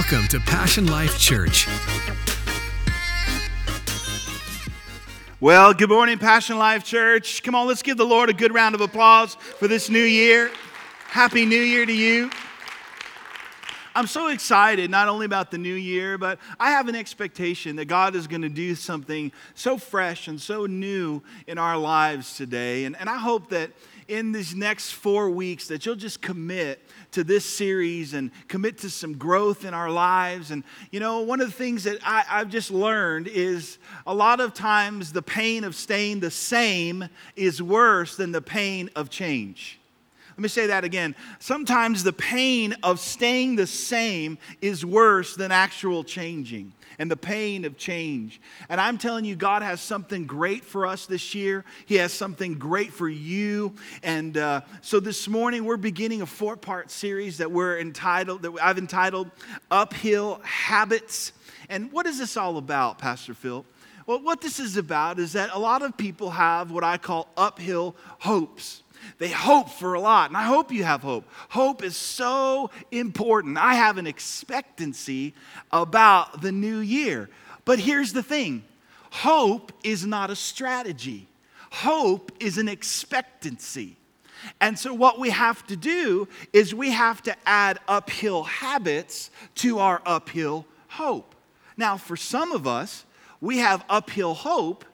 Welcome to Passion Life Church. Well, good morning, Passion Life Church. Come on, let's give the Lord a good round of applause for this new year. Happy New Year to you. I'm so excited not only about the new year, but I have an expectation that God is going to do something so fresh and so new in our lives today. And, and I hope that in these next four weeks that you'll just commit to this series and commit to some growth in our lives. And, you know, one of the things that I, I've just learned is a lot of times the pain of staying the same is worse than the pain of change. Let me say that again. Sometimes the pain of staying the same is worse than actual changing and the pain of change. And I'm telling you, God has something great for us this year. He has something great for you. And uh, so this morning, we're beginning a four part series that we're entitled, that I've entitled Uphill Habits. And what is this all about, Pastor Phil? Well, what this is about is that a lot of people have what I call uphill hopes. They hope for a lot, and I hope you have hope. Hope is so important. I have an expectancy about the new year. But here's the thing hope is not a strategy, hope is an expectancy. And so, what we have to do is we have to add uphill habits to our uphill hope. Now, for some of us, we have uphill hope,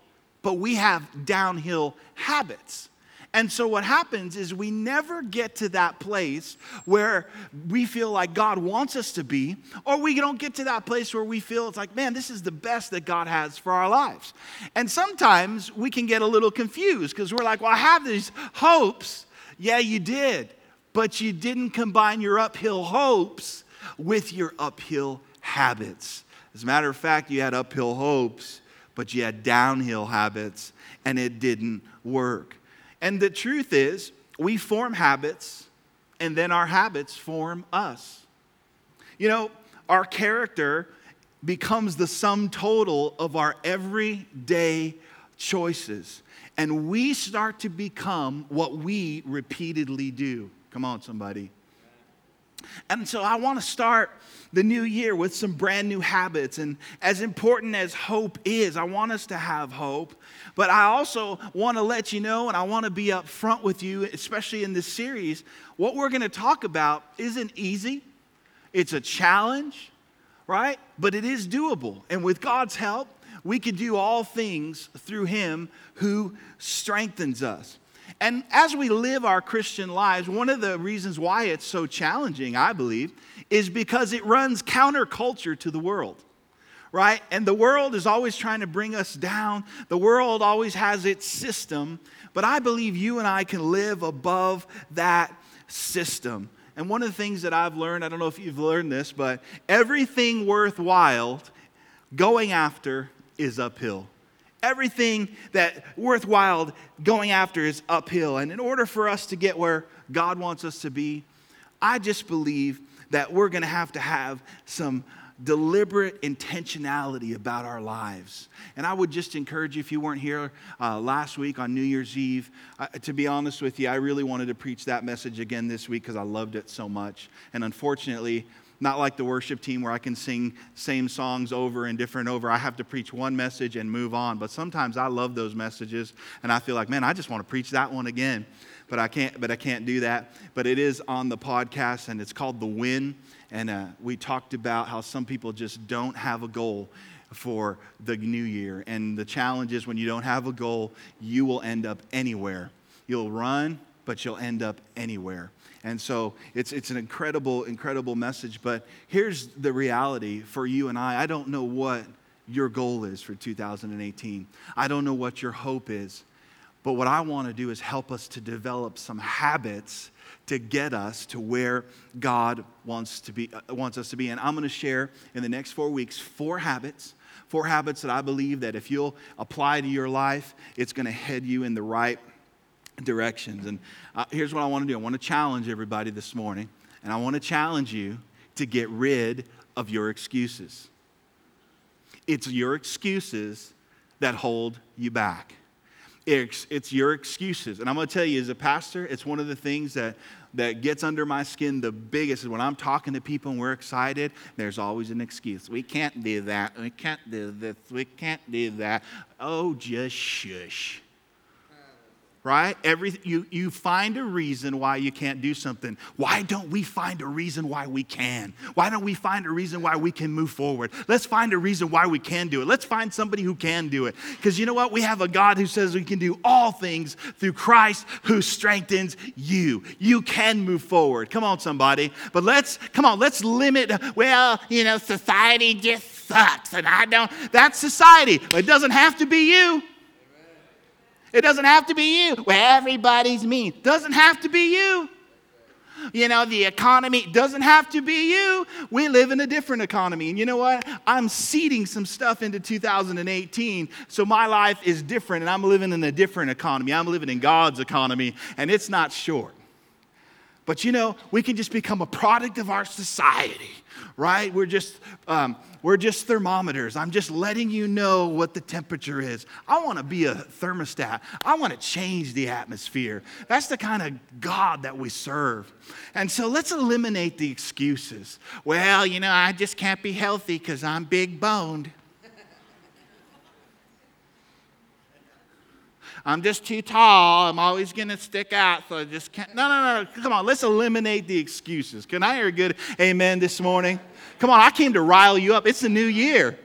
but we have downhill habits. And so what happens is we never get to that place where we feel like God wants us to be, or we don't get to that place where we feel it's like, man, this is the best that God has for our lives. And sometimes we can get a little confused because we're like, well, I have these hopes. Yeah, you did, but you didn't combine your uphill hopes with your uphill habits. As a matter of fact, you had uphill hopes, but you had downhill habits, and it didn't work. And the truth is, we form habits, and then our habits form us. You know, our character becomes the sum total of our everyday choices. And we start to become what we repeatedly do. Come on, somebody. And so I want to start the new year with some brand new habits. And as important as hope is, I want us to have hope. But I also want to let you know, and I want to be up front with you, especially in this series, what we're going to talk about isn't easy. It's a challenge, right? But it is doable. And with God's help, we can do all things through Him who strengthens us. And as we live our Christian lives, one of the reasons why it's so challenging, I believe, is because it runs counterculture to the world, right? And the world is always trying to bring us down. The world always has its system, but I believe you and I can live above that system. And one of the things that I've learned, I don't know if you've learned this, but everything worthwhile going after is uphill everything that worthwhile going after is uphill. And in order for us to get where God wants us to be, I just believe that we're going to have to have some deliberate intentionality about our lives. And I would just encourage you, if you weren't here uh, last week on New Year's Eve, uh, to be honest with you, I really wanted to preach that message again this week because I loved it so much. And unfortunately, not like the worship team where I can sing same songs over and different over. I have to preach one message and move on. But sometimes I love those messages and I feel like, man, I just want to preach that one again. But I can't, but I can't do that. But it is on the podcast and it's called The Win. And uh, we talked about how some people just don't have a goal for the new year. And the challenge is when you don't have a goal, you will end up anywhere. You'll run, but you'll end up anywhere. And so it's, it's an incredible, incredible message. But here's the reality for you and I I don't know what your goal is for 2018, I don't know what your hope is. But what I want to do is help us to develop some habits to get us to where God wants, to be, uh, wants us to be. And I'm going to share in the next four weeks four habits four habits that I believe that if you'll apply to your life, it's going to head you in the right directions. And uh, here's what I want to do I want to challenge everybody this morning, and I want to challenge you to get rid of your excuses. It's your excuses that hold you back. it's, it's your excuses. And I'm going to tell you, as a pastor, it's one of the things that, that gets under my skin the biggest is when I'm talking to people and we're excited, there's always an excuse. We can't do that. We can't do this. We can't do that. Oh, just shush right? Every, you, you find a reason why you can't do something. Why don't we find a reason why we can? Why don't we find a reason why we can move forward? Let's find a reason why we can do it. Let's find somebody who can do it. Because you know what? We have a God who says we can do all things through Christ who strengthens you. You can move forward. Come on, somebody. But let's, come on, let's limit, well, you know, society just sucks and I don't, that's society. It doesn't have to be you. It doesn't have to be you. Well, everybody's mean. Doesn't have to be you. You know, the economy doesn't have to be you. We live in a different economy. And you know what? I'm seeding some stuff into 2018. So my life is different, and I'm living in a different economy. I'm living in God's economy, and it's not short. But you know, we can just become a product of our society, right? We're just, um, we're just thermometers. I'm just letting you know what the temperature is. I want to be a thermostat. I want to change the atmosphere. That's the kind of God that we serve. And so let's eliminate the excuses. Well, you know, I just can't be healthy because I'm big boned. I'm just too tall. I'm always going to stick out, so I just can't. No, no, no. Come on, let's eliminate the excuses. Can I hear a good amen this morning? Come on, I came to rile you up. It's the new year.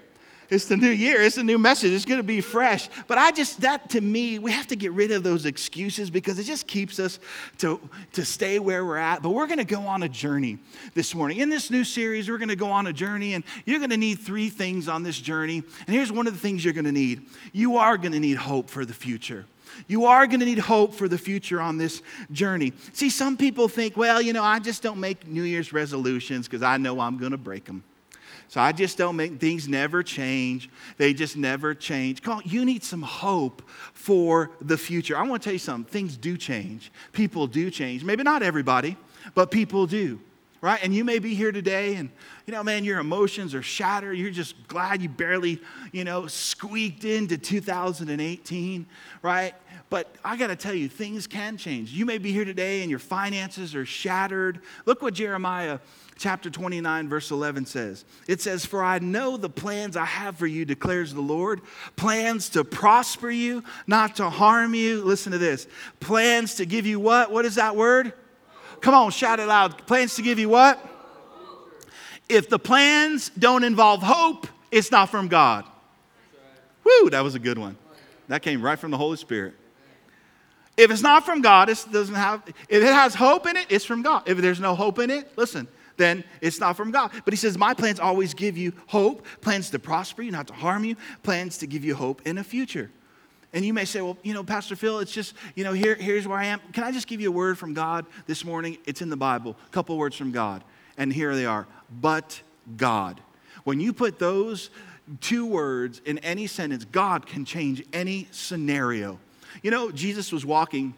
It's the new year. It's a new message. It's going to be fresh. But I just, that to me, we have to get rid of those excuses because it just keeps us to, to stay where we're at. But we're going to go on a journey this morning. In this new series, we're going to go on a journey, and you're going to need three things on this journey. And here's one of the things you're going to need you are going to need hope for the future. You are going to need hope for the future on this journey. See, some people think, well, you know, I just don't make New Year's resolutions because I know I'm going to break them. So I just don't make things never change. They just never change. Come on, you need some hope for the future. I want to tell you something. Things do change. People do change. Maybe not everybody, but people do. Right? And you may be here today and you know, man, your emotions are shattered. You're just glad you barely, you know, squeaked into 2018, right? But I got to tell you, things can change. You may be here today and your finances are shattered. Look what Jeremiah chapter 29, verse 11 says. It says, For I know the plans I have for you, declares the Lord plans to prosper you, not to harm you. Listen to this plans to give you what? What is that word? Come on, shout it loud. Plans to give you what? If the plans don't involve hope, it's not from God. Woo, that was a good one. That came right from the Holy Spirit. If it's not from God, it doesn't have, if it has hope in it, it's from God. If there's no hope in it, listen, then it's not from God. But he says, My plans always give you hope, plans to prosper you, not to harm you, plans to give you hope in a future. And you may say, Well, you know, Pastor Phil, it's just, you know, here, here's where I am. Can I just give you a word from God this morning? It's in the Bible, a couple words from God. And here they are. But God. When you put those two words in any sentence, God can change any scenario. You know, Jesus was walking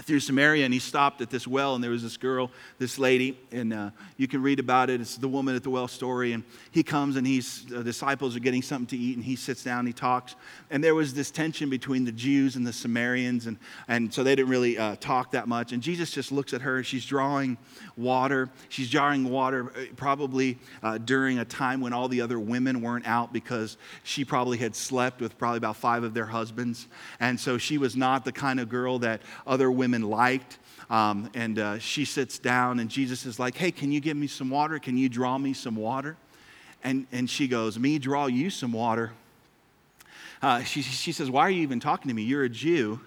through Samaria and he stopped at this well and there was this girl, this lady, and uh, you can read about it. It's the woman at the well story. And he comes and he's, the disciples are getting something to eat and he sits down, he talks. And there was this tension between the Jews and the Samaritans. And, and so they didn't really uh, talk that much. And Jesus just looks at her. She's drawing water. She's drawing water uh, probably uh, during a time when all the other women weren't out because she probably had slept with probably about five of their husbands. And so she was not the kind of girl that other women women liked. Um, and uh, she sits down, and Jesus is like, Hey, can you give me some water? Can you draw me some water? And, and she goes, Me draw you some water. Uh, she, she says, Why are you even talking to me? You're a Jew,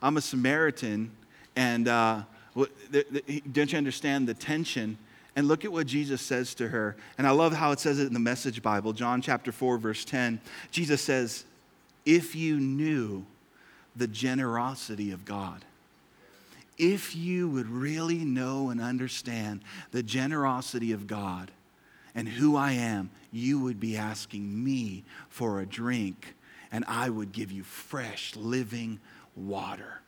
I'm a Samaritan, and uh, don't you understand the tension? And look at what Jesus says to her. And I love how it says it in the Message Bible, John chapter 4, verse 10. Jesus says, If you knew the generosity of God if you would really know and understand the generosity of God and who I am, you would be asking me for a drink, and I would give you fresh, living water.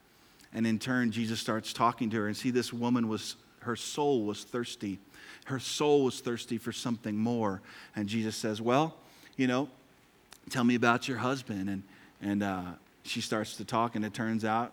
And in turn, Jesus starts talking to her, and see, this woman was, her soul was thirsty. Her soul was thirsty for something more. And Jesus says, Well, you know, tell me about your husband. And, and uh, she starts to talk, and it turns out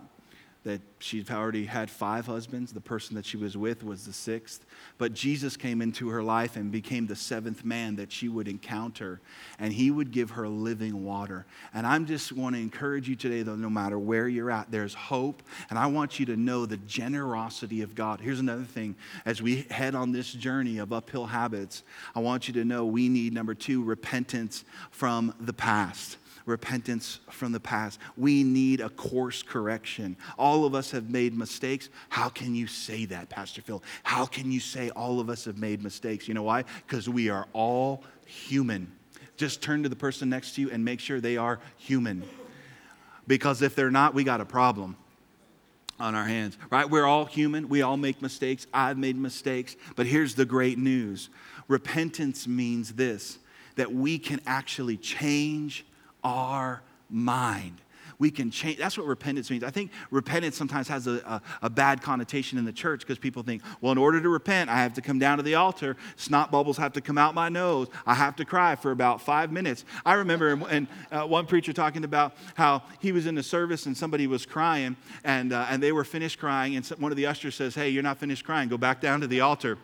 that she'd already had five husbands. The person that she was with was the sixth. But Jesus came into her life and became the seventh man that she would encounter, and he would give her living water. And I'm just want to encourage you today, though, no matter where you're at, there's hope. And I want you to know the generosity of God. Here's another thing as we head on this journey of uphill habits, I want you to know we need, number two, repentance from the past repentance from the past. We need a course correction. All of us have made mistakes. How can you say that, Pastor Phil? How can you say all of us have made mistakes? You know why? Because we are all human. Just turn to the person next to you and make sure they are human. Because if they're not, we got a problem on our hands, right? We're all human. We all make mistakes. I've made mistakes. But here's the great news repentance means this that we can actually change our mind. We can change. That's what repentance means. I think repentance sometimes has a, a, a bad connotation in the church because people think, well, in order to repent, I have to come down to the altar. Snot bubbles have to come out my nose. I have to cry for about five minutes. I remember and uh, one preacher talking about how he was in the service and somebody was crying and, uh, and they were finished crying. And one of the ushers says, hey, you're not finished crying. Go back down to the altar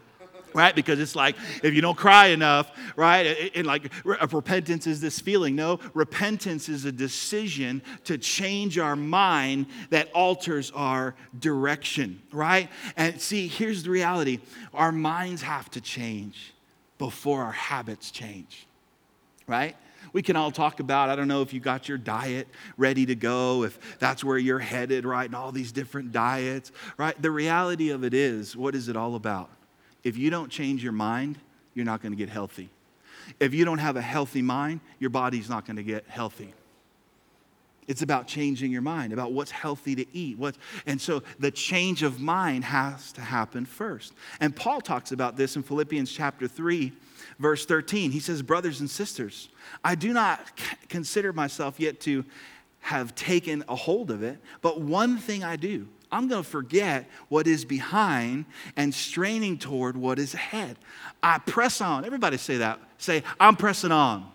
right? Because it's like if you don't cry enough, right? And like repentance is this feeling. No, repentance is a decision to change our mind that alters our direction, right? And see, here's the reality our minds have to change before our habits change, right? We can all talk about, I don't know if you got your diet ready to go, if that's where you're headed, right? And all these different diets, right? The reality of it is, what is it all about? If you don't change your mind, you're not going to get healthy. If you don't have a healthy mind, your body's not going to get healthy. It's about changing your mind, about what's healthy to eat. What, and so the change of mind has to happen first. And Paul talks about this in Philippians chapter 3, verse 13. He says, Brothers and sisters, I do not consider myself yet to have taken a hold of it, but one thing I do I'm going to forget what is behind and straining toward what is ahead. I press on. Everybody say that. Say, I'm pressing on.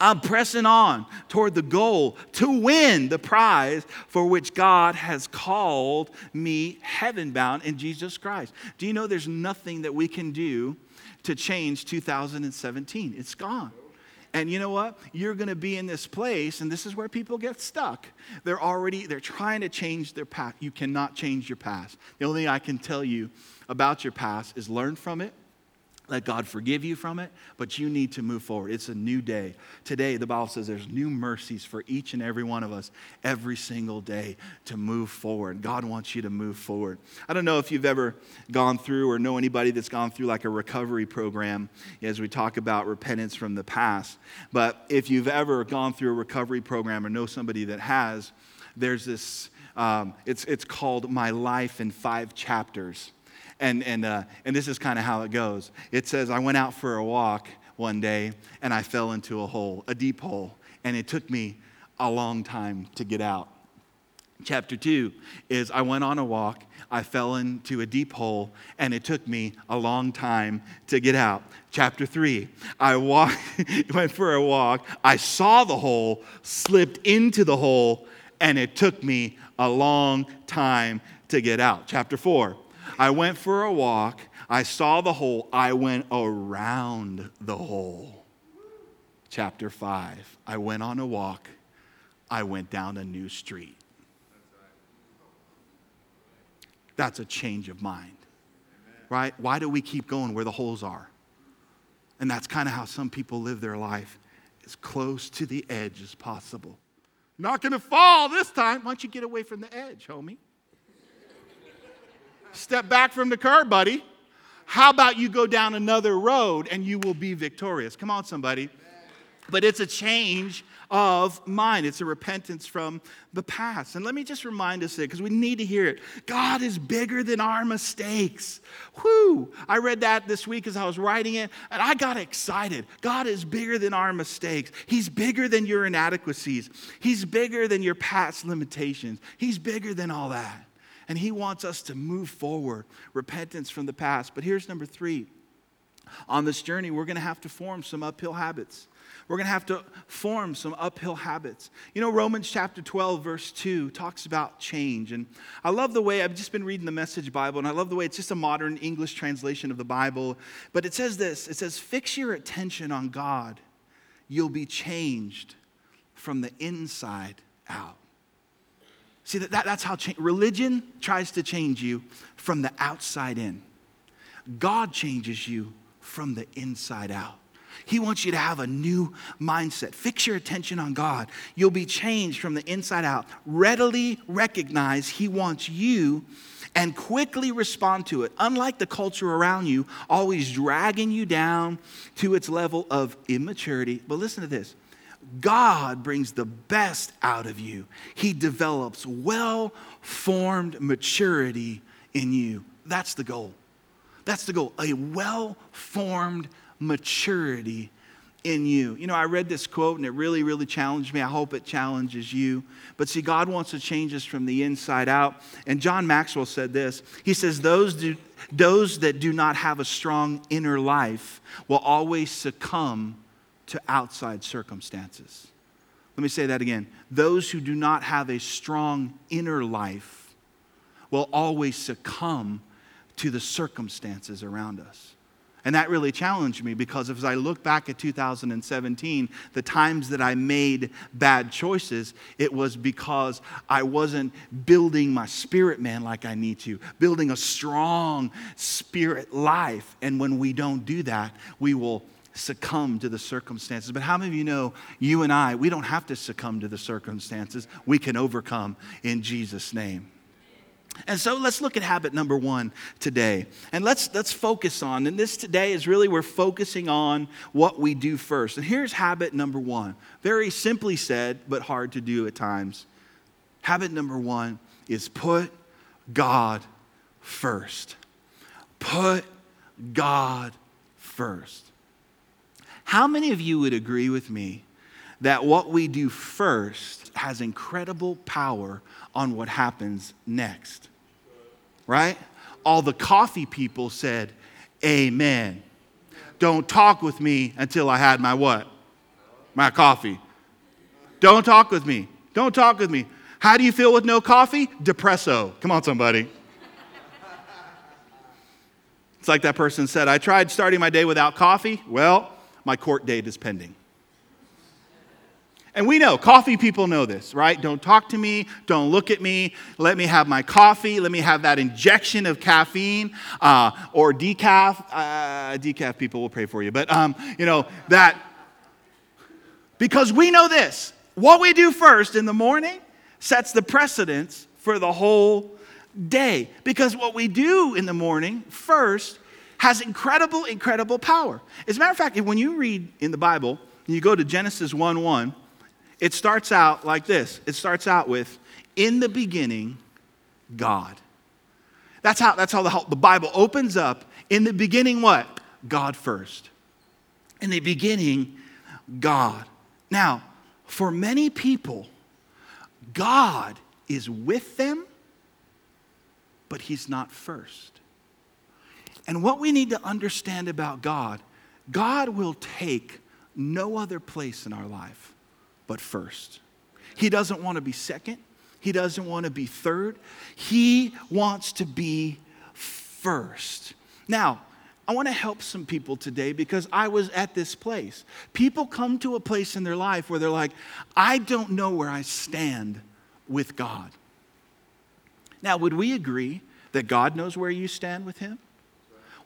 I'm pressing on toward the goal to win the prize for which God has called me heaven bound in Jesus Christ. Do you know there's nothing that we can do to change 2017? It's gone. And you know what? You're going to be in this place, and this is where people get stuck. They're already, they're trying to change their past. You cannot change your past. The only thing I can tell you about your past is learn from it let God forgive you from it, but you need to move forward. It's a new day. Today, the Bible says there's new mercies for each and every one of us every single day to move forward. God wants you to move forward. I don't know if you've ever gone through or know anybody that's gone through like a recovery program as we talk about repentance from the past. But if you've ever gone through a recovery program or know somebody that has, there's this, um, it's, it's called My Life in Five Chapters. And, and, uh, and this is kind of how it goes. It says, I went out for a walk one day and I fell into a hole, a deep hole, and it took me a long time to get out. Chapter two is I went on a walk, I fell into a deep hole, and it took me a long time to get out. Chapter three, I walked, went for a walk, I saw the hole, slipped into the hole, and it took me a long time to get out. Chapter four, I went for a walk. I saw the hole. I went around the hole. Chapter 5. I went on a walk. I went down a new street. That's a change of mind. Right? Why do we keep going where the holes are? And that's kind of how some people live their life as close to the edge as possible. Not going to fall this time. Why don't you get away from the edge, homie? Step back from the curb, buddy. How about you go down another road and you will be victorious? Come on, somebody. But it's a change of mind. It's a repentance from the past. And let me just remind us it because we need to hear it. God is bigger than our mistakes. Whoo! I read that this week as I was writing it, and I got excited. God is bigger than our mistakes. He's bigger than your inadequacies. He's bigger than your past limitations. He's bigger than all that. And He wants us to move forward, repentance from the past. But here's number three on this journey, we're going to have to form some uphill habits. We're going to have to form some uphill habits. You know, Romans chapter 12, verse 2 talks about change. And I love the way, I've just been reading the Message Bible, and I love the way it's just a modern English translation of the Bible. But it says this it says, Fix your attention on God, you'll be changed from the inside out. See, that, that that's how cha- religion tries to change you from the outside in. God changes you from the inside out. He wants you to have a new mindset. Fix your attention on God. You'll be changed from the inside out. Readily recognize He wants you and quickly respond to it. Unlike the culture around you, always dragging you down to its level of immaturity. But listen to this God brings the best out of you, He develops well formed maturity in you. That's the goal. That's the goal. A well formed maturity in you. You know, I read this quote and it really, really challenged me. I hope it challenges you. But see, God wants to change us from the inside out. And John Maxwell said this He says, Those, do, those that do not have a strong inner life will always succumb to outside circumstances. Let me say that again. Those who do not have a strong inner life will always succumb to the circumstances around us. And that really challenged me because as I look back at 2017, the times that I made bad choices, it was because I wasn't building my spirit man like I need to, building a strong spirit life. And when we don't do that, we will succumb to the circumstances. But how many of you know you and I, we don't have to succumb to the circumstances, we can overcome in Jesus' name. And so let's look at habit number one today. And let's, let's focus on, and this today is really we're focusing on what we do first. And here's habit number one. Very simply said, but hard to do at times. Habit number one is put God first. Put God first. How many of you would agree with me that what we do first has incredible power on what happens next. Right? All the coffee people said, Amen. Don't talk with me until I had my what? My coffee. Don't talk with me. Don't talk with me. How do you feel with no coffee? Depresso. Come on, somebody. It's like that person said, I tried starting my day without coffee. Well, my court date is pending. And we know, coffee people know this, right? Don't talk to me, don't look at me, let me have my coffee, let me have that injection of caffeine uh, or decaf. Uh, decaf people will pray for you, but um, you know, that, because we know this, what we do first in the morning sets the precedence for the whole day. Because what we do in the morning first has incredible, incredible power. As a matter of fact, when you read in the Bible, you go to Genesis 1 1, it starts out like this it starts out with, In the beginning, God. That's how, that's how the, the Bible opens up. In the beginning, what? God first. In the beginning, God. Now, for many people, God is with them, but He's not first. And what we need to understand about God, God will take no other place in our life but first. He doesn't want to be second. He doesn't want to be third. He wants to be first. Now, I want to help some people today because I was at this place. People come to a place in their life where they're like, I don't know where I stand with God. Now, would we agree that God knows where you stand with Him?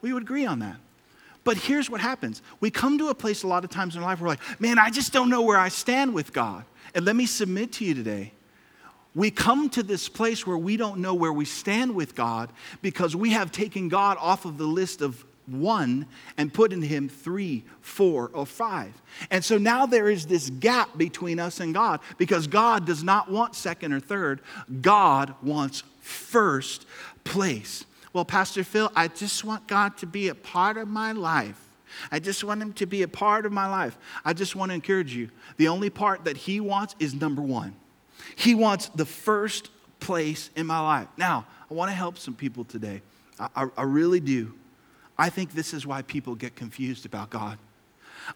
We would agree on that. But here's what happens we come to a place a lot of times in our life where we're like, man, I just don't know where I stand with God. And let me submit to you today. We come to this place where we don't know where we stand with God because we have taken God off of the list of one and put in him three, four, or five. And so now there is this gap between us and God because God does not want second or third. God wants first place. Well, Pastor Phil, I just want God to be a part of my life. I just want him to be a part of my life. I just want to encourage you. The only part that he wants is number one. He wants the first place in my life. Now, I want to help some people today. I, I, I really do. I think this is why people get confused about God.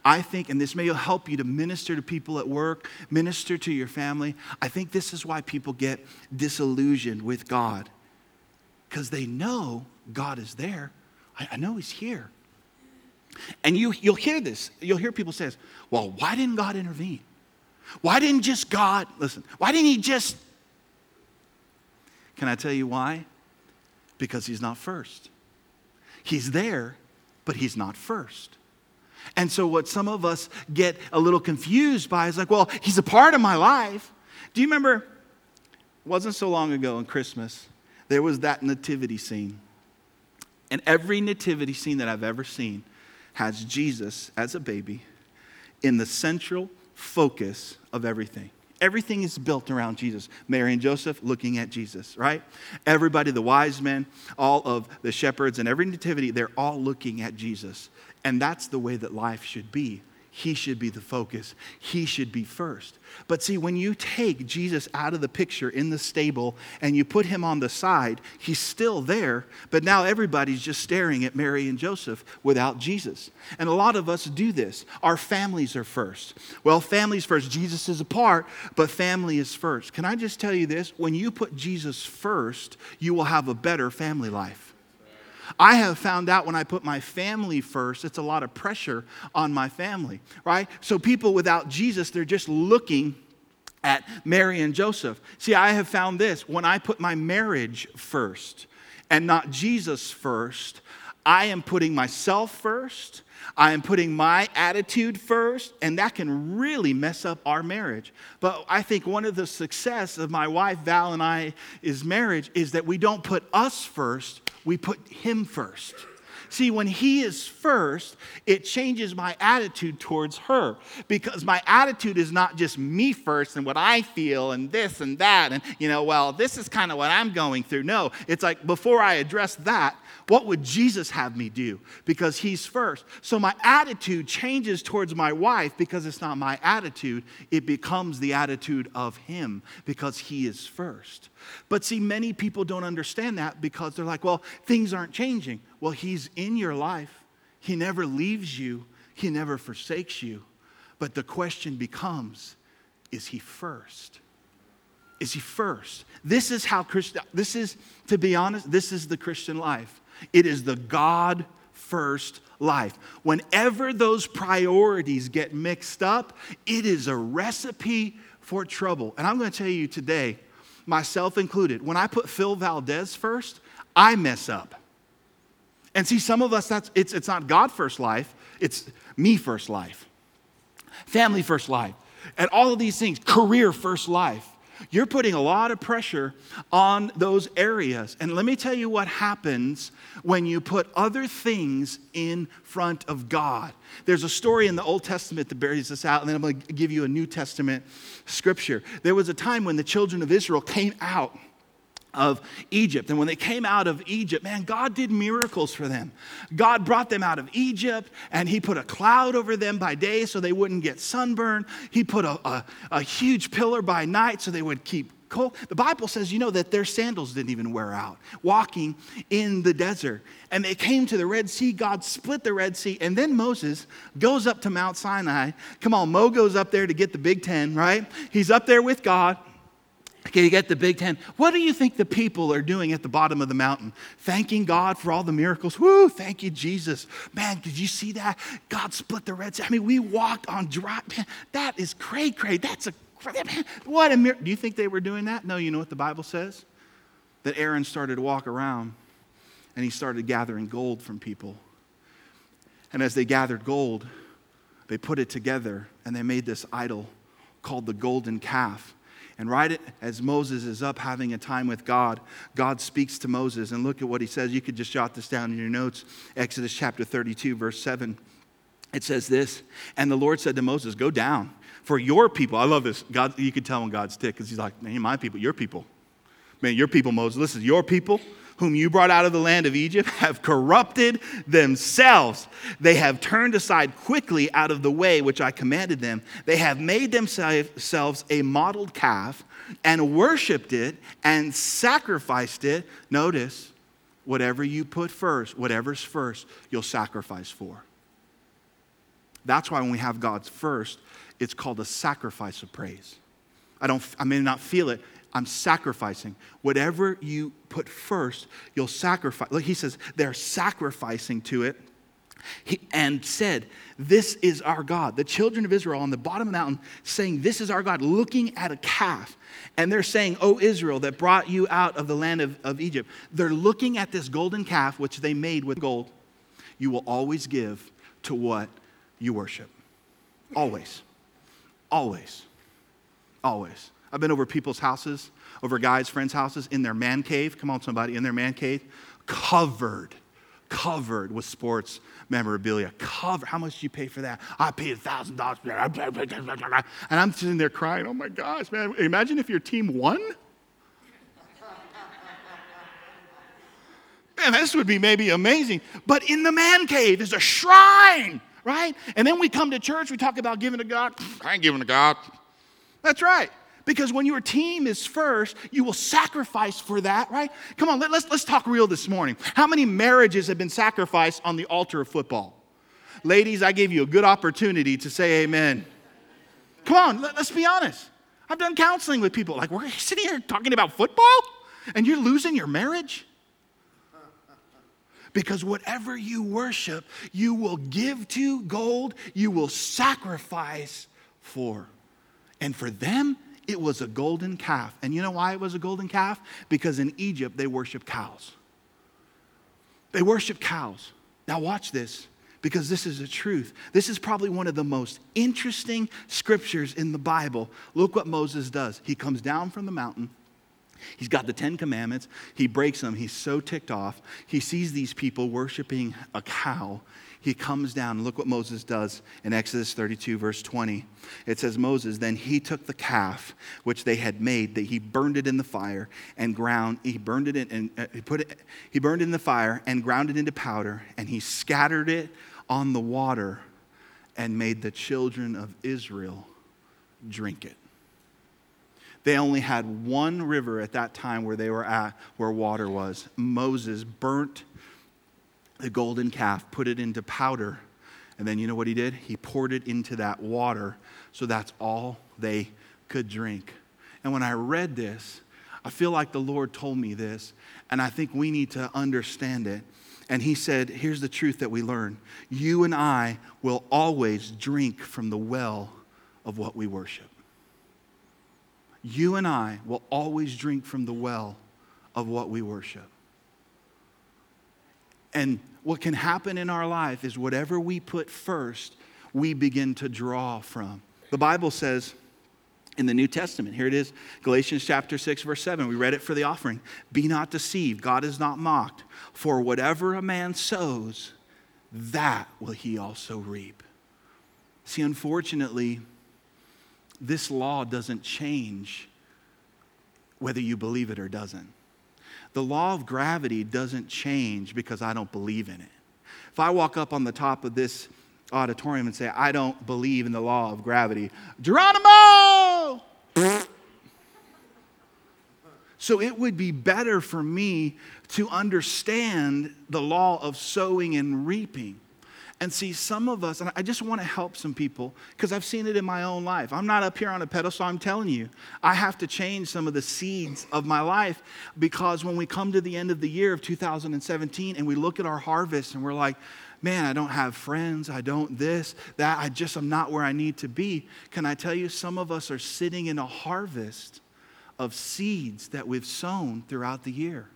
I think, and this may help you to minister to people at work, minister to your family. I think this is why people get disillusioned with God because they know God is there. I, I know He's here. And you, you'll hear this. You'll hear people say, well, why didn't God intervene? Why didn't just God, listen, why didn't He just. Can I tell you why? Because He's not first. He's there, but He's not first. And so, what some of us get a little confused by is like, well, He's a part of my life. Do you remember? It wasn't so long ago in Christmas, there was that nativity scene. And every nativity scene that I've ever seen has Jesus as a baby in the central focus of everything. Everything is built around Jesus. Mary and Joseph looking at Jesus, right? Everybody, the wise men, all of the shepherds, and every nativity, they're all looking at Jesus. And that's the way that life should be. He should be the focus. He should be first. But see, when you take Jesus out of the picture in the stable and you put him on the side, he's still there, but now everybody's just staring at Mary and Joseph without Jesus. And a lot of us do this. Our families are first. Well, families first. Jesus is a part, but family is first. Can I just tell you this? When you put Jesus first, you will have a better family life. I have found out when I put my family first, it's a lot of pressure on my family, right? So people without Jesus, they're just looking at Mary and Joseph. See, I have found this when I put my marriage first and not Jesus first, I am putting myself first. I am putting my attitude first, and that can really mess up our marriage. But I think one of the success of my wife Val and I is marriage is that we don't put us first, we put Him first. See, when He is first, it changes my attitude towards her because my attitude is not just me first and what I feel and this and that. And, you know, well, this is kind of what I'm going through. No, it's like before I address that, what would Jesus have me do? Because he's first. So my attitude changes towards my wife because it's not my attitude, it becomes the attitude of him because he is first. But see, many people don't understand that because they're like, well, things aren't changing. Well, he's in your life, he never leaves you, he never forsakes you. But the question becomes, is he first? Is he first? This is how Christian, this is, to be honest, this is the Christian life. It is the God first life. Whenever those priorities get mixed up, it is a recipe for trouble. And I'm going to tell you today, myself included, when I put Phil Valdez first, I mess up. And see, some of us, that's, it's, it's not God first life, it's me first life, family first life, and all of these things, career first life. You're putting a lot of pressure on those areas. And let me tell you what happens when you put other things in front of God. There's a story in the Old Testament that bears this out, and then I'm going to give you a New Testament scripture. There was a time when the children of Israel came out of Egypt. And when they came out of Egypt, man, God did miracles for them. God brought them out of Egypt and He put a cloud over them by day so they wouldn't get sunburned. He put a, a, a huge pillar by night so they would keep cold. The Bible says, you know, that their sandals didn't even wear out walking in the desert. And they came to the Red Sea. God split the Red Sea. And then Moses goes up to Mount Sinai. Come on, Mo goes up there to get the Big Ten, right? He's up there with God. Okay, you get the Big Ten. What do you think the people are doing at the bottom of the mountain? Thanking God for all the miracles. Woo, thank you, Jesus. Man, did you see that? God split the Red Sea. I mean, we walked on dry. Man, that is cray cray. That's a, man, what a miracle. Do you think they were doing that? No, you know what the Bible says? That Aaron started to walk around and he started gathering gold from people. And as they gathered gold, they put it together and they made this idol called the golden calf. And right as Moses is up having a time with God, God speaks to Moses. And look at what he says. You could just jot this down in your notes. Exodus chapter 32, verse 7. It says this And the Lord said to Moses, Go down, for your people. I love this. God, you can tell when God's ticked because he's like, Man, my people, your people. Man, your people, Moses. Listen, your people whom you brought out of the land of Egypt, have corrupted themselves. They have turned aside quickly out of the way which I commanded them. They have made themselves a mottled calf and worshiped it and sacrificed it, notice, whatever you put first, whatever's first, you'll sacrifice for. That's why when we have God's first, it's called a sacrifice of praise. I don't I may not feel it. I'm sacrificing. Whatever you put first, you'll sacrifice. Like he says, they're sacrificing to it. He, and said, This is our God. The children of Israel on the bottom of the mountain saying, This is our God, looking at a calf. And they're saying, O Israel, that brought you out of the land of, of Egypt. They're looking at this golden calf, which they made with gold. You will always give to what you worship. Always. Always. Always. I've been over people's houses, over guys' friends' houses, in their man cave. Come on, somebody, in their man cave, covered, covered with sports memorabilia. Covered. How much do you pay for that? I paid thousand dollars. And I'm sitting there crying. Oh my gosh, man! Imagine if your team won. Man, this would be maybe amazing. But in the man cave is a shrine, right? And then we come to church, we talk about giving to God. I ain't giving to God. That's right. Because when your team is first, you will sacrifice for that, right? Come on, let, us let's talk real this morning. How many marriages have been sacrificed on the altar of football? Ladies, I gave you a good opportunity to say amen. Come on, let, let's be honest. I've done counseling with people like, we're sitting here talking about football and you're losing your marriage? Because whatever you worship, you will give to gold, you will sacrifice for. And for them, it was a golden calf. And you know why it was a golden calf? Because in Egypt, they worship cows. They worship cows. Now, watch this because this is the truth. This is probably one of the most interesting scriptures in the Bible. Look what Moses does. He comes down from the mountain. He's got the Ten Commandments. He breaks them. He's so ticked off. He sees these people worshiping a cow he comes down. Look what Moses does in Exodus 32, verse 20. It says, Moses, then he took the calf which they had made, that he burned it in the fire and ground, he burned it in, and uh, he put it, he burned it in the fire and ground it into powder, and he scattered it on the water and made the children of Israel drink it. They only had one river at that time where they were at, where water was. Moses burnt the golden calf, put it into powder, and then you know what he did? He poured it into that water, so that's all they could drink. And when I read this, I feel like the Lord told me this, and I think we need to understand it. And he said, Here's the truth that we learn you and I will always drink from the well of what we worship. You and I will always drink from the well of what we worship. And what can happen in our life is whatever we put first, we begin to draw from. The Bible says in the New Testament, here it is, Galatians chapter 6, verse 7. We read it for the offering. Be not deceived, God is not mocked. For whatever a man sows, that will he also reap. See, unfortunately, this law doesn't change whether you believe it or doesn't. The law of gravity doesn't change because I don't believe in it. If I walk up on the top of this auditorium and say, I don't believe in the law of gravity, Geronimo! so it would be better for me to understand the law of sowing and reaping. And see, some of us, and I just want to help some people because I've seen it in my own life. I'm not up here on a pedestal, I'm telling you. I have to change some of the seeds of my life because when we come to the end of the year of 2017 and we look at our harvest and we're like, man, I don't have friends, I don't this, that, I just am not where I need to be. Can I tell you, some of us are sitting in a harvest of seeds that we've sown throughout the year.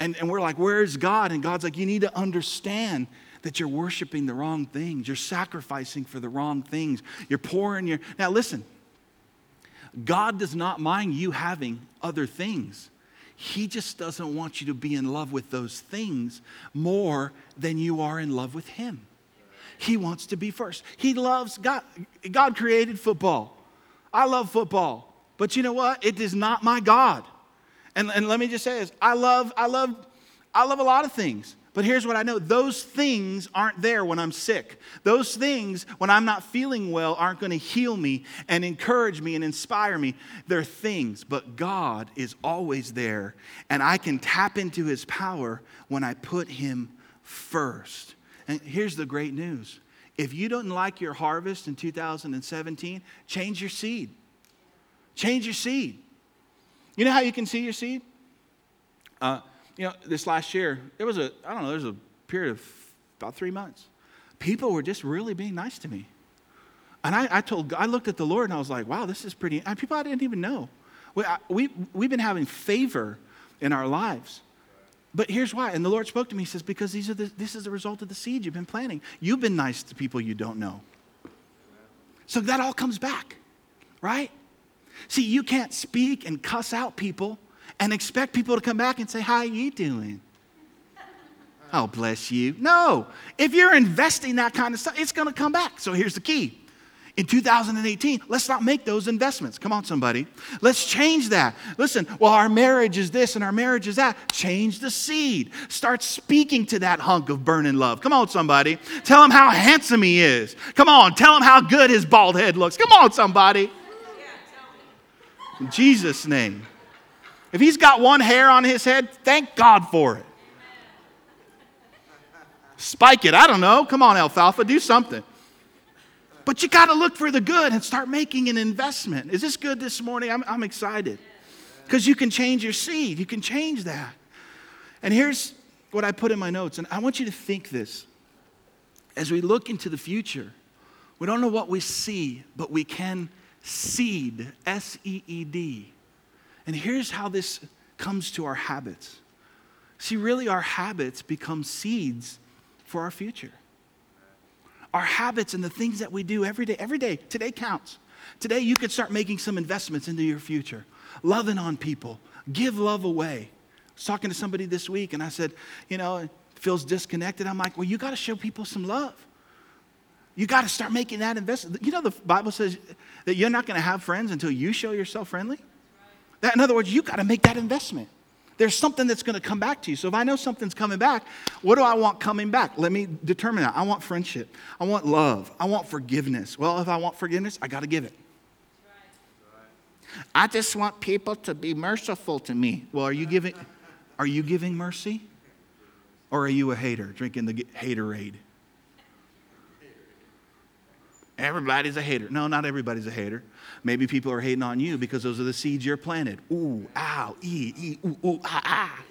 And, and we're like, where is God? And God's like, you need to understand that you're worshiping the wrong things. You're sacrificing for the wrong things. You're pouring your. Now, listen, God does not mind you having other things. He just doesn't want you to be in love with those things more than you are in love with Him. He wants to be first. He loves God. God created football. I love football. But you know what? It is not my God. And, and let me just say this I love, I love, I love a lot of things. But here's what I know those things aren't there when I'm sick. Those things, when I'm not feeling well, aren't going to heal me and encourage me and inspire me. They're things, but God is always there. And I can tap into his power when I put him first. And here's the great news if you don't like your harvest in 2017, change your seed. Change your seed. You know how you can see your seed? Uh, you know, this last year, there was a, I don't know, there was a period of about three months. People were just really being nice to me. And I, I told, I looked at the Lord and I was like, wow, this is pretty, and people I didn't even know. We, I, we, we've been having favor in our lives. But here's why. And the Lord spoke to me. He says, because these are the, this is the result of the seed you've been planting. You've been nice to people you don't know. So that all comes back, right? See, you can't speak and cuss out people and expect people to come back and say, How are you doing? Oh, bless you. No. If you're investing that kind of stuff, it's going to come back. So here's the key. In 2018, let's not make those investments. Come on, somebody. Let's change that. Listen, well, our marriage is this and our marriage is that. Change the seed. Start speaking to that hunk of burning love. Come on, somebody. Tell him how handsome he is. Come on, tell him how good his bald head looks. Come on, somebody. In Jesus' name. If he's got one hair on his head, thank God for it. Spike it. I don't know. Come on, alfalfa, do something. But you got to look for the good and start making an investment. Is this good this morning? I'm, I'm excited. Because you can change your seed, you can change that. And here's what I put in my notes, and I want you to think this. As we look into the future, we don't know what we see, but we can seed, S E E D. And here's how this comes to our habits. See, really, our habits become seeds for our future. Our habits and the things that we do every day, every day, today counts. Today, you could start making some investments into your future, loving on people, give love away. I was talking to somebody this week, and I said, you know, feels disconnected. I'm like, well, you got to show people some love. You got to start making that investment. You know, the Bible says that you're not going to have friends until you show yourself friendly. That, in other words, you got to make that investment. There's something that's going to come back to you. So if I know something's coming back, what do I want coming back? Let me determine that. I want friendship. I want love. I want forgiveness. Well, if I want forgiveness, I got to give it. I just want people to be merciful to me. Well, are you giving are you giving mercy? Or are you a hater drinking the haterade? Everybody's a hater. No, not everybody's a hater. Maybe people are hating on you because those are the seeds you're planted. Ooh, ow, ee, ee, ooh, ooh, ah, ah.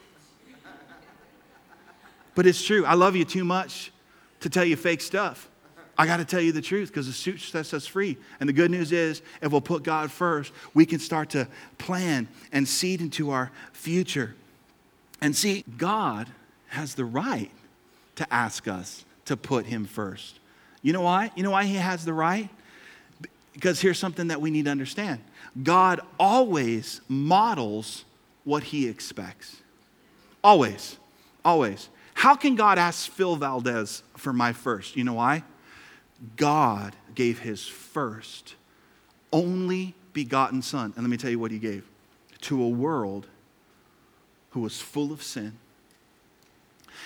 But it's true. I love you too much to tell you fake stuff. I got to tell you the truth because the truth sets us free. And the good news is, if we'll put God first, we can start to plan and seed into our future. And see, God has the right to ask us to put Him first. You know why? You know why He has the right? Because here's something that we need to understand God always models what he expects. Always. Always. How can God ask Phil Valdez for my first? You know why? God gave his first, only begotten son. And let me tell you what he gave to a world who was full of sin.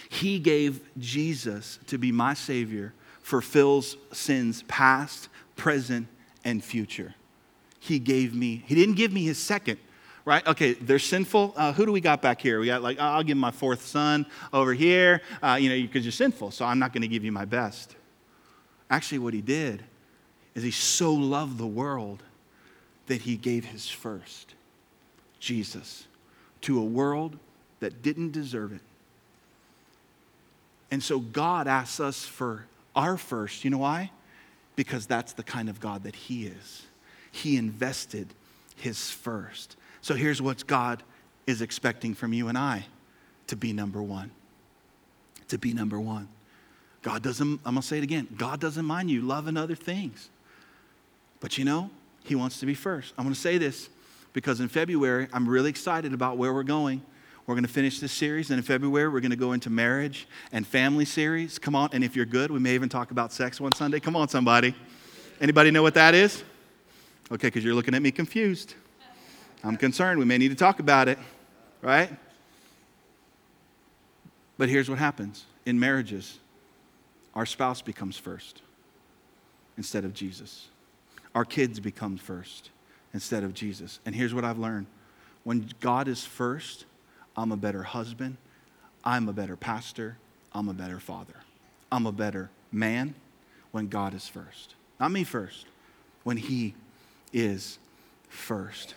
He gave Jesus to be my Savior Phil's sins, past, present, and future. He gave me, He didn't give me His second, right? Okay, they're sinful. Uh, who do we got back here? We got like, I'll give my fourth son over here, uh, you know, because you're sinful, so I'm not going to give you my best. Actually, what He did is He so loved the world that He gave His first, Jesus, to a world that didn't deserve it. And so God asks us for our first. You know why? because that's the kind of God that He is. He invested His first. So here's what God is expecting from you and I to be number one. To be number one. God doesn't, I'm to say it again God doesn't mind you loving other things. But you know, He wants to be first. I'm to say this because in February, I'm really excited about where we're going. We're going to finish this series, and in February, we're going to go into marriage and family series. Come on, and if you're good, we may even talk about sex one Sunday. Come on, somebody. Anybody know what that is? Okay, because you're looking at me confused. I'm concerned. We may need to talk about it, right? But here's what happens in marriages our spouse becomes first instead of Jesus. Our kids become first instead of Jesus. And here's what I've learned when God is first, I'm a better husband, I'm a better pastor, I'm a better father, I'm a better man when God is first. Not me first, when He is first.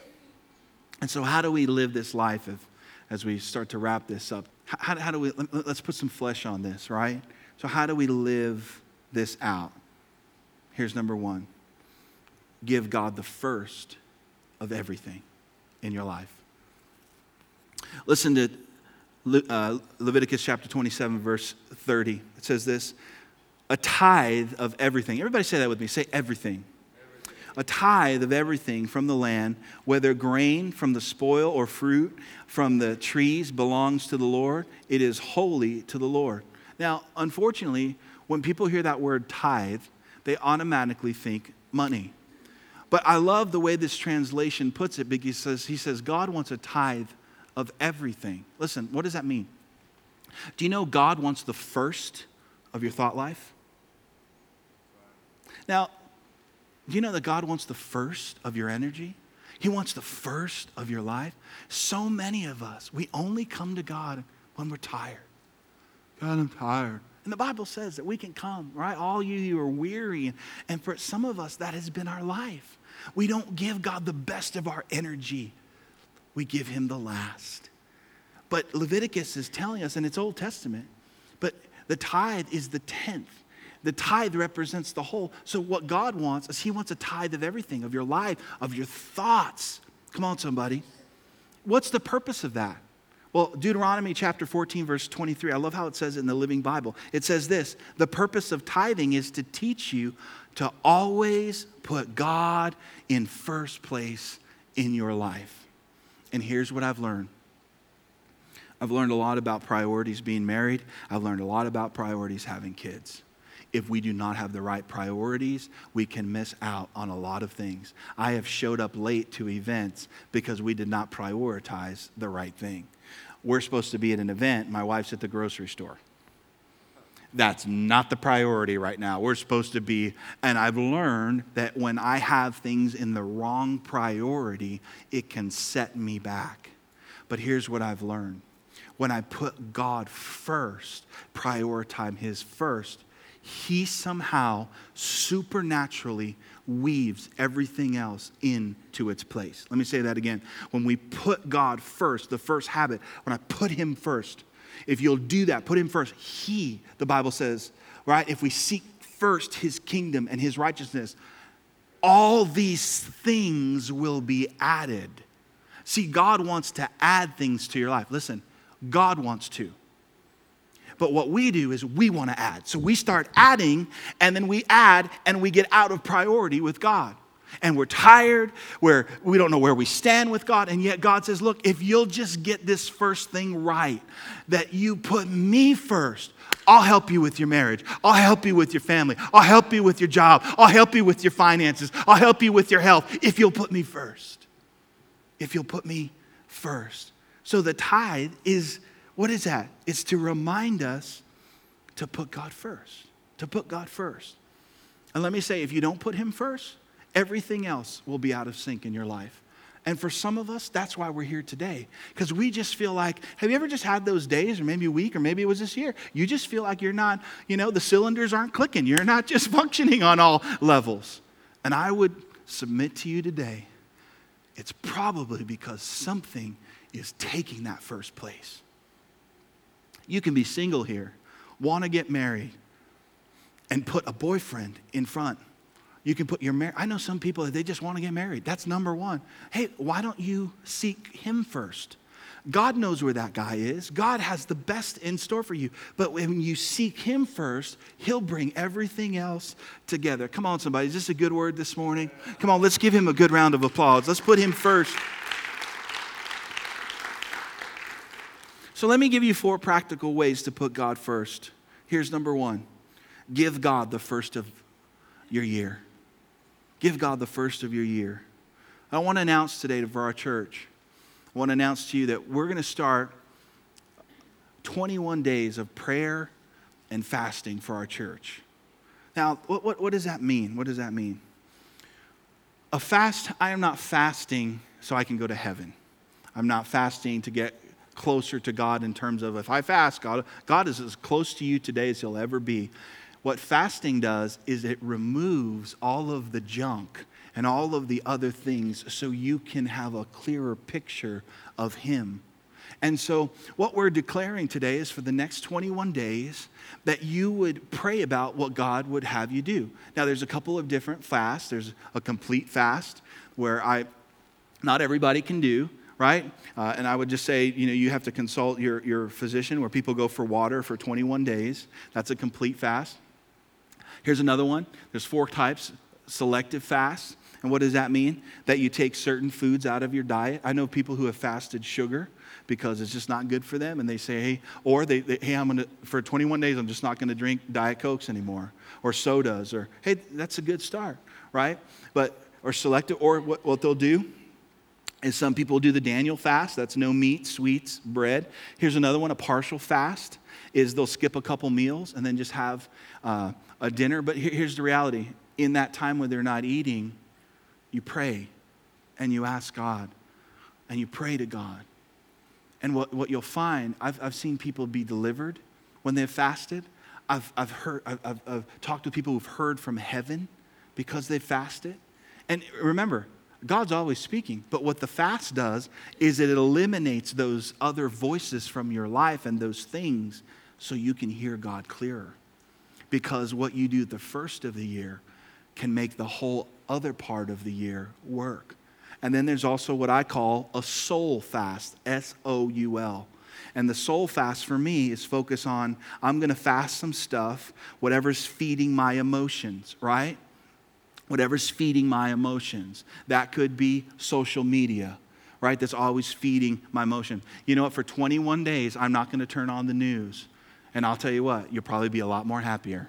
And so, how do we live this life if, as we start to wrap this up? How, how do we, let's put some flesh on this, right? So, how do we live this out? Here's number one give God the first of everything in your life. Listen to Le- uh, Leviticus chapter 27, verse 30. It says this a tithe of everything. Everybody say that with me. Say everything. A tithe of everything from the land, whether grain from the spoil or fruit from the trees, belongs to the Lord. It is holy to the Lord. Now, unfortunately, when people hear that word tithe, they automatically think money. But I love the way this translation puts it because he says God wants a tithe of everything. Listen, what does that mean? Do you know God wants the first of your thought life? Now, do you know that God wants the first of your energy? He wants the first of your life. So many of us, we only come to God when we're tired. God, I'm tired. And the Bible says that we can come, right? All you who are weary. And for some of us, that has been our life. We don't give God the best of our energy, we give Him the last. But Leviticus is telling us, and it's Old Testament, but the tithe is the tenth. The tithe represents the whole. So, what God wants is He wants a tithe of everything, of your life, of your thoughts. Come on, somebody. What's the purpose of that? Well, Deuteronomy chapter 14, verse 23, I love how it says it in the Living Bible. It says this The purpose of tithing is to teach you to always put God in first place in your life. And here's what I've learned. I've learned a lot about priorities being married, I've learned a lot about priorities having kids. If we do not have the right priorities, we can miss out on a lot of things. I have showed up late to events because we did not prioritize the right thing. We're supposed to be at an event, my wife's at the grocery store. That's not the priority right now. We're supposed to be, and I've learned that when I have things in the wrong priority, it can set me back. But here's what I've learned when I put God first, prioritize His first, He somehow supernaturally weaves everything else into its place. Let me say that again. When we put God first, the first habit, when I put Him first, if you'll do that, put Him first, He, the Bible says, right? If we seek first His kingdom and His righteousness, all these things will be added. See, God wants to add things to your life. Listen, God wants to. But what we do is we want to add. So we start adding, and then we add, and we get out of priority with God. And we're tired, where we don't know where we stand with God, and yet God says, Look, if you'll just get this first thing right, that you put me first, I'll help you with your marriage. I'll help you with your family. I'll help you with your job. I'll help you with your finances. I'll help you with your health if you'll put me first. If you'll put me first. So the tithe is what is that? It's to remind us to put God first, to put God first. And let me say, if you don't put Him first, everything else will be out of sync in your life. And for some of us, that's why we're here today. Because we just feel like, have you ever just had those days, or maybe a week, or maybe it was this year? You just feel like you're not, you know, the cylinders aren't clicking. You're not just functioning on all levels. And I would submit to you today, it's probably because something is taking that first place. You can be single here, want to get married, and put a boyfriend in front. You can put your marriage. I know some people that they just want to get married. That's number one. Hey, why don't you seek him first? God knows where that guy is. God has the best in store for you. But when you seek Him first, He'll bring everything else together. Come on, somebody. Is this a good word this morning? Come on, let's give Him a good round of applause. Let's put Him first. So let me give you four practical ways to put God first. Here's number one give God the first of your year. Give God the first of your year. I want to announce today for our church, I want to announce to you that we're going to start 21 days of prayer and fasting for our church. Now, what, what, what does that mean? What does that mean? A fast, I am not fasting so I can go to heaven. I'm not fasting to get closer to God in terms of if I fast, God, God is as close to you today as he'll ever be. What fasting does is it removes all of the junk and all of the other things so you can have a clearer picture of him. And so, what we're declaring today is for the next 21 days that you would pray about what God would have you do. Now, there's a couple of different fasts. There's a complete fast where I, not everybody can do, right? Uh, and I would just say, you know, you have to consult your, your physician where people go for water for 21 days. That's a complete fast. Here's another one. There's four types selective fast. And what does that mean? That you take certain foods out of your diet. I know people who have fasted sugar because it's just not good for them, and they say, hey, or they, they hey, I'm gonna for 21 days, I'm just not gonna drink diet cokes anymore, or sodas, or hey, that's a good start, right? But or selective, or what, what they'll do is some people do the Daniel fast. That's no meat, sweets, bread. Here's another one, a partial fast is they'll skip a couple meals and then just have uh, a dinner. But here's the reality: in that time when they're not eating, you pray and you ask God and you pray to God. And what, what you'll find, I've, I've seen people be delivered when they've fasted. I've, I've, heard, I've, I've, I've talked to people who've heard from heaven because they've fasted. And remember, God's always speaking, but what the fast does is it eliminates those other voices from your life and those things so you can hear God clearer. Because what you do the first of the year can make the whole other part of the year work. And then there's also what I call a soul fast, S O U L. And the soul fast for me is focus on I'm going to fast some stuff, whatever's feeding my emotions, right? Whatever's feeding my emotions. That could be social media, right? That's always feeding my emotion. You know what? For 21 days, I'm not going to turn on the news. And I'll tell you what, you'll probably be a lot more happier.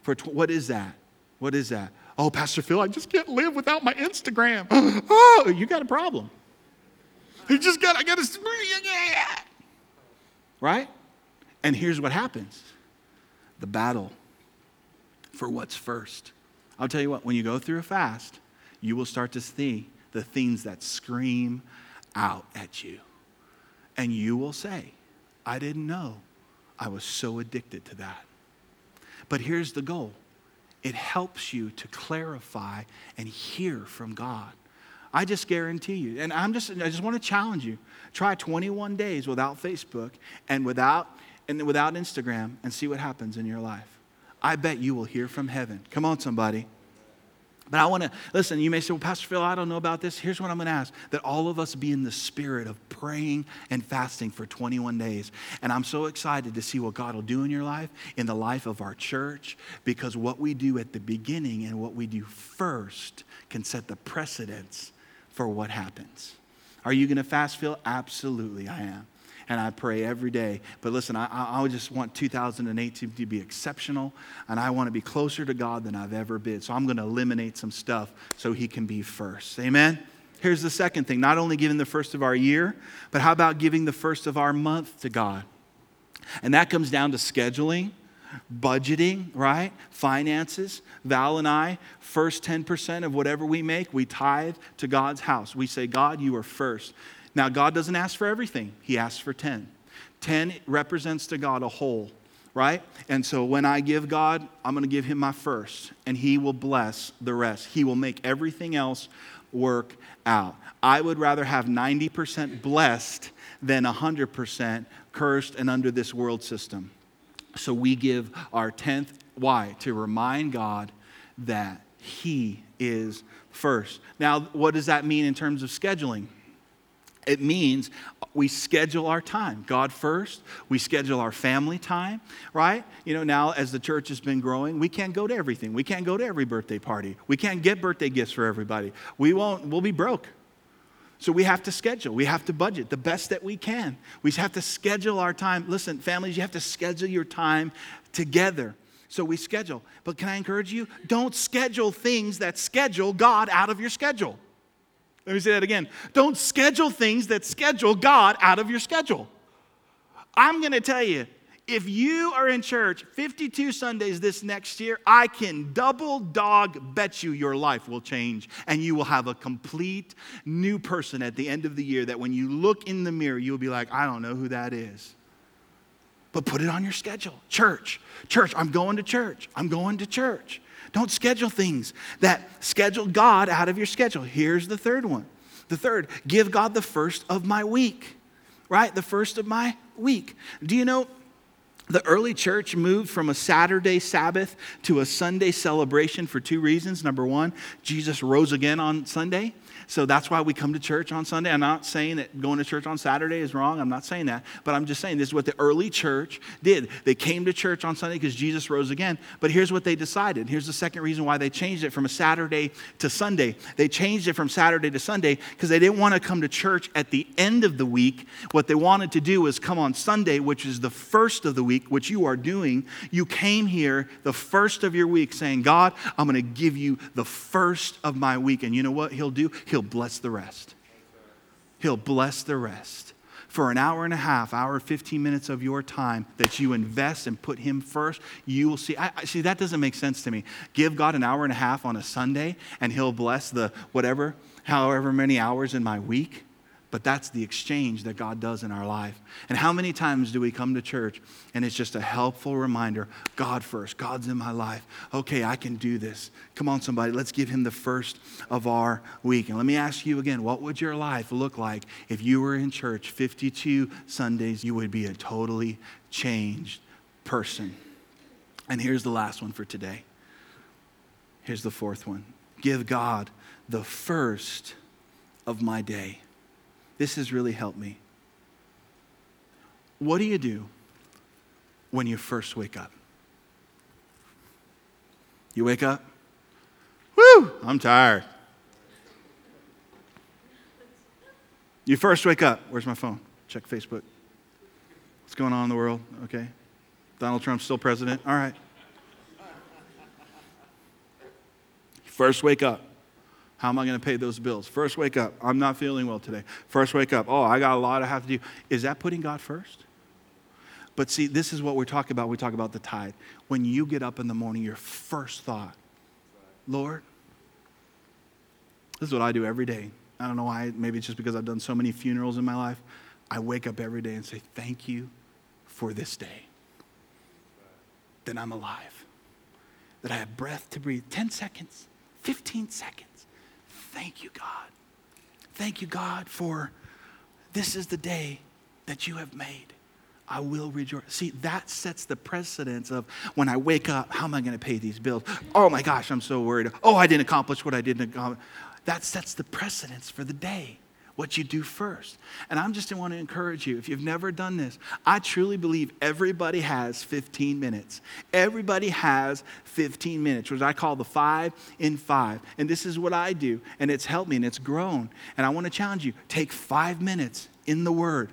For tw- what is that? What is that? Oh, Pastor Phil, I just can't live without my Instagram. oh, you got a problem. You just got, I got to, right? And here's what happens the battle for what's first. I'll tell you what, when you go through a fast, you will start to see the things that scream out at you. And you will say, I didn't know I was so addicted to that. But here's the goal it helps you to clarify and hear from God. I just guarantee you, and I'm just, I just want to challenge you. Try 21 days without Facebook and without, and without Instagram and see what happens in your life. I bet you will hear from heaven. Come on, somebody. But I want to listen. You may say, Well, Pastor Phil, I don't know about this. Here's what I'm going to ask that all of us be in the spirit of praying and fasting for 21 days. And I'm so excited to see what God will do in your life, in the life of our church, because what we do at the beginning and what we do first can set the precedence for what happens. Are you going to fast, Phil? Absolutely, I am and I pray every day. But listen, I, I just want 2018 to be exceptional, and I want to be closer to God than I've ever been. So I'm going to eliminate some stuff so He can be first. Amen? Here's the second thing not only giving the first of our year, but how about giving the first of our month to God? And that comes down to scheduling, budgeting, right? Finances. Val and I, first 10% of whatever we make, we tithe to God's house. We say, God, you are first. Now, God doesn't ask for everything, He asks for 10. 10 represents to God a whole, right? And so when I give God, I'm going to give Him my first, and He will bless the rest. He will make everything else work out. I would rather have 90% blessed than 100% cursed and under this world system. So we give our 10th. Why? To remind God that He is first. Now, what does that mean in terms of scheduling? It means we schedule our time. God first. We schedule our family time, right? You know, now as the church has been growing, we can't go to everything. We can't go to every birthday party. We can't get birthday gifts for everybody. We won't, we'll be broke. So we have to schedule. We have to budget the best that we can. We have to schedule our time. Listen, families, you have to schedule your time together. So we schedule. But can I encourage you? Don't schedule things that schedule God out of your schedule. Let me say that again. Don't schedule things that schedule God out of your schedule. I'm going to tell you, if you are in church 52 Sundays this next year, I can double dog bet you your life will change and you will have a complete new person at the end of the year that when you look in the mirror, you'll be like, I don't know who that is. But put it on your schedule. Church, church, I'm going to church. I'm going to church. Don't schedule things that schedule God out of your schedule. Here's the third one. The third, give God the first of my week, right? The first of my week. Do you know the early church moved from a Saturday Sabbath to a Sunday celebration for two reasons. Number one, Jesus rose again on Sunday. So that's why we come to church on Sunday. I'm not saying that going to church on Saturday is wrong. I'm not saying that. But I'm just saying this is what the early church did. They came to church on Sunday because Jesus rose again. But here's what they decided. Here's the second reason why they changed it from a Saturday to Sunday. They changed it from Saturday to Sunday because they didn't want to come to church at the end of the week. What they wanted to do was come on Sunday, which is the first of the week, which you are doing. You came here the first of your week saying, God, I'm going to give you the first of my week. And you know what he'll do? He'll bless the rest. He'll bless the rest. For an hour and a half, hour, 15 minutes of your time that you invest and put Him first, you will see. I, see, that doesn't make sense to me. Give God an hour and a half on a Sunday, and He'll bless the whatever, however many hours in my week. But that's the exchange that God does in our life. And how many times do we come to church and it's just a helpful reminder God first, God's in my life. Okay, I can do this. Come on, somebody, let's give Him the first of our week. And let me ask you again what would your life look like if you were in church 52 Sundays? You would be a totally changed person. And here's the last one for today. Here's the fourth one give God the first of my day. This has really helped me. What do you do when you first wake up? You wake up, whoo, I'm tired. You first wake up, where's my phone? Check Facebook. What's going on in the world? Okay. Donald Trump's still president? All right. First wake up. How am I going to pay those bills? First, wake up. I'm not feeling well today. First, wake up. Oh, I got a lot I have to do. Is that putting God first? But see, this is what we're talking about. We talk about the tithe. When you get up in the morning, your first thought, Lord, this is what I do every day. I don't know why. Maybe it's just because I've done so many funerals in my life. I wake up every day and say, Thank you for this day. That I'm alive. That I have breath to breathe. 10 seconds, 15 seconds. Thank you, God. Thank you, God, for this is the day that you have made. I will rejoice. See, that sets the precedence of when I wake up, how am I going to pay these bills? Oh my gosh, I'm so worried. Oh, I didn't accomplish what I didn't accomplish. That sets the precedence for the day what you do first. And I'm just want to encourage you if you've never done this, I truly believe everybody has 15 minutes. Everybody has 15 minutes, which I call the five in five. And this is what I do, and it's helped me and it's grown. And I want to challenge you take five minutes in the Word.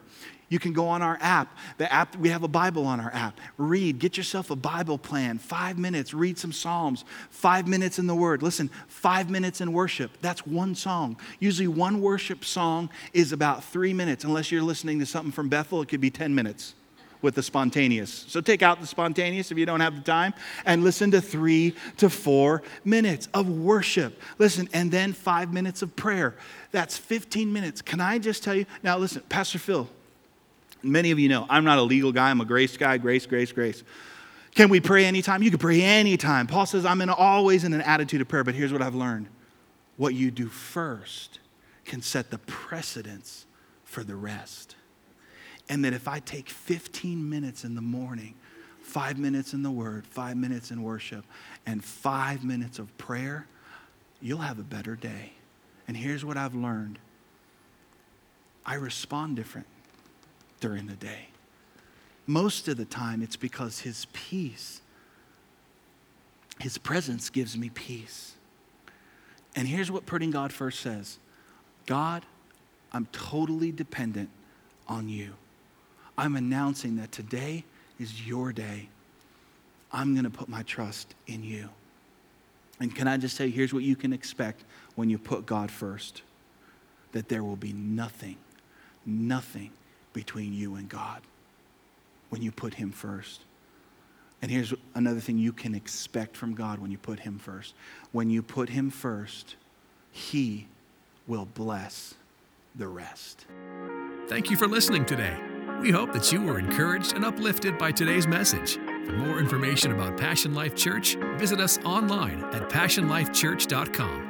You can go on our app. The app, we have a Bible on our app. Read, get yourself a Bible plan. Five minutes, read some Psalms. Five minutes in the Word. Listen, five minutes in worship. That's one song. Usually, one worship song is about three minutes. Unless you're listening to something from Bethel, it could be 10 minutes with the spontaneous. So take out the spontaneous if you don't have the time and listen to three to four minutes of worship. Listen, and then five minutes of prayer. That's 15 minutes. Can I just tell you? Now, listen, Pastor Phil, Many of you know I'm not a legal guy, I'm a grace guy, grace, grace, grace. Can we pray anytime? You can pray anytime. Paul says, I'm in, always in an attitude of prayer, but here's what I've learned what you do first can set the precedence for the rest. And that if I take 15 minutes in the morning, five minutes in the Word, five minutes in worship, and five minutes of prayer, you'll have a better day. And here's what I've learned I respond different during the day. Most of the time, it's because His peace, His presence gives me peace. And here's what putting God first says God, I'm totally dependent on you. I'm announcing that today is your day. I'm going to put my trust in you. And can I just say, here's what you can expect when you put God first that there will be nothing, nothing between you and God when you put Him first. And here's another thing you can expect from God when you put Him first. When you put Him first, He will bless the rest. Thank you for listening today. We hope that you were encouraged and uplifted by today's message. For more information about Passion Life Church, visit us online at passionlifechurch.com.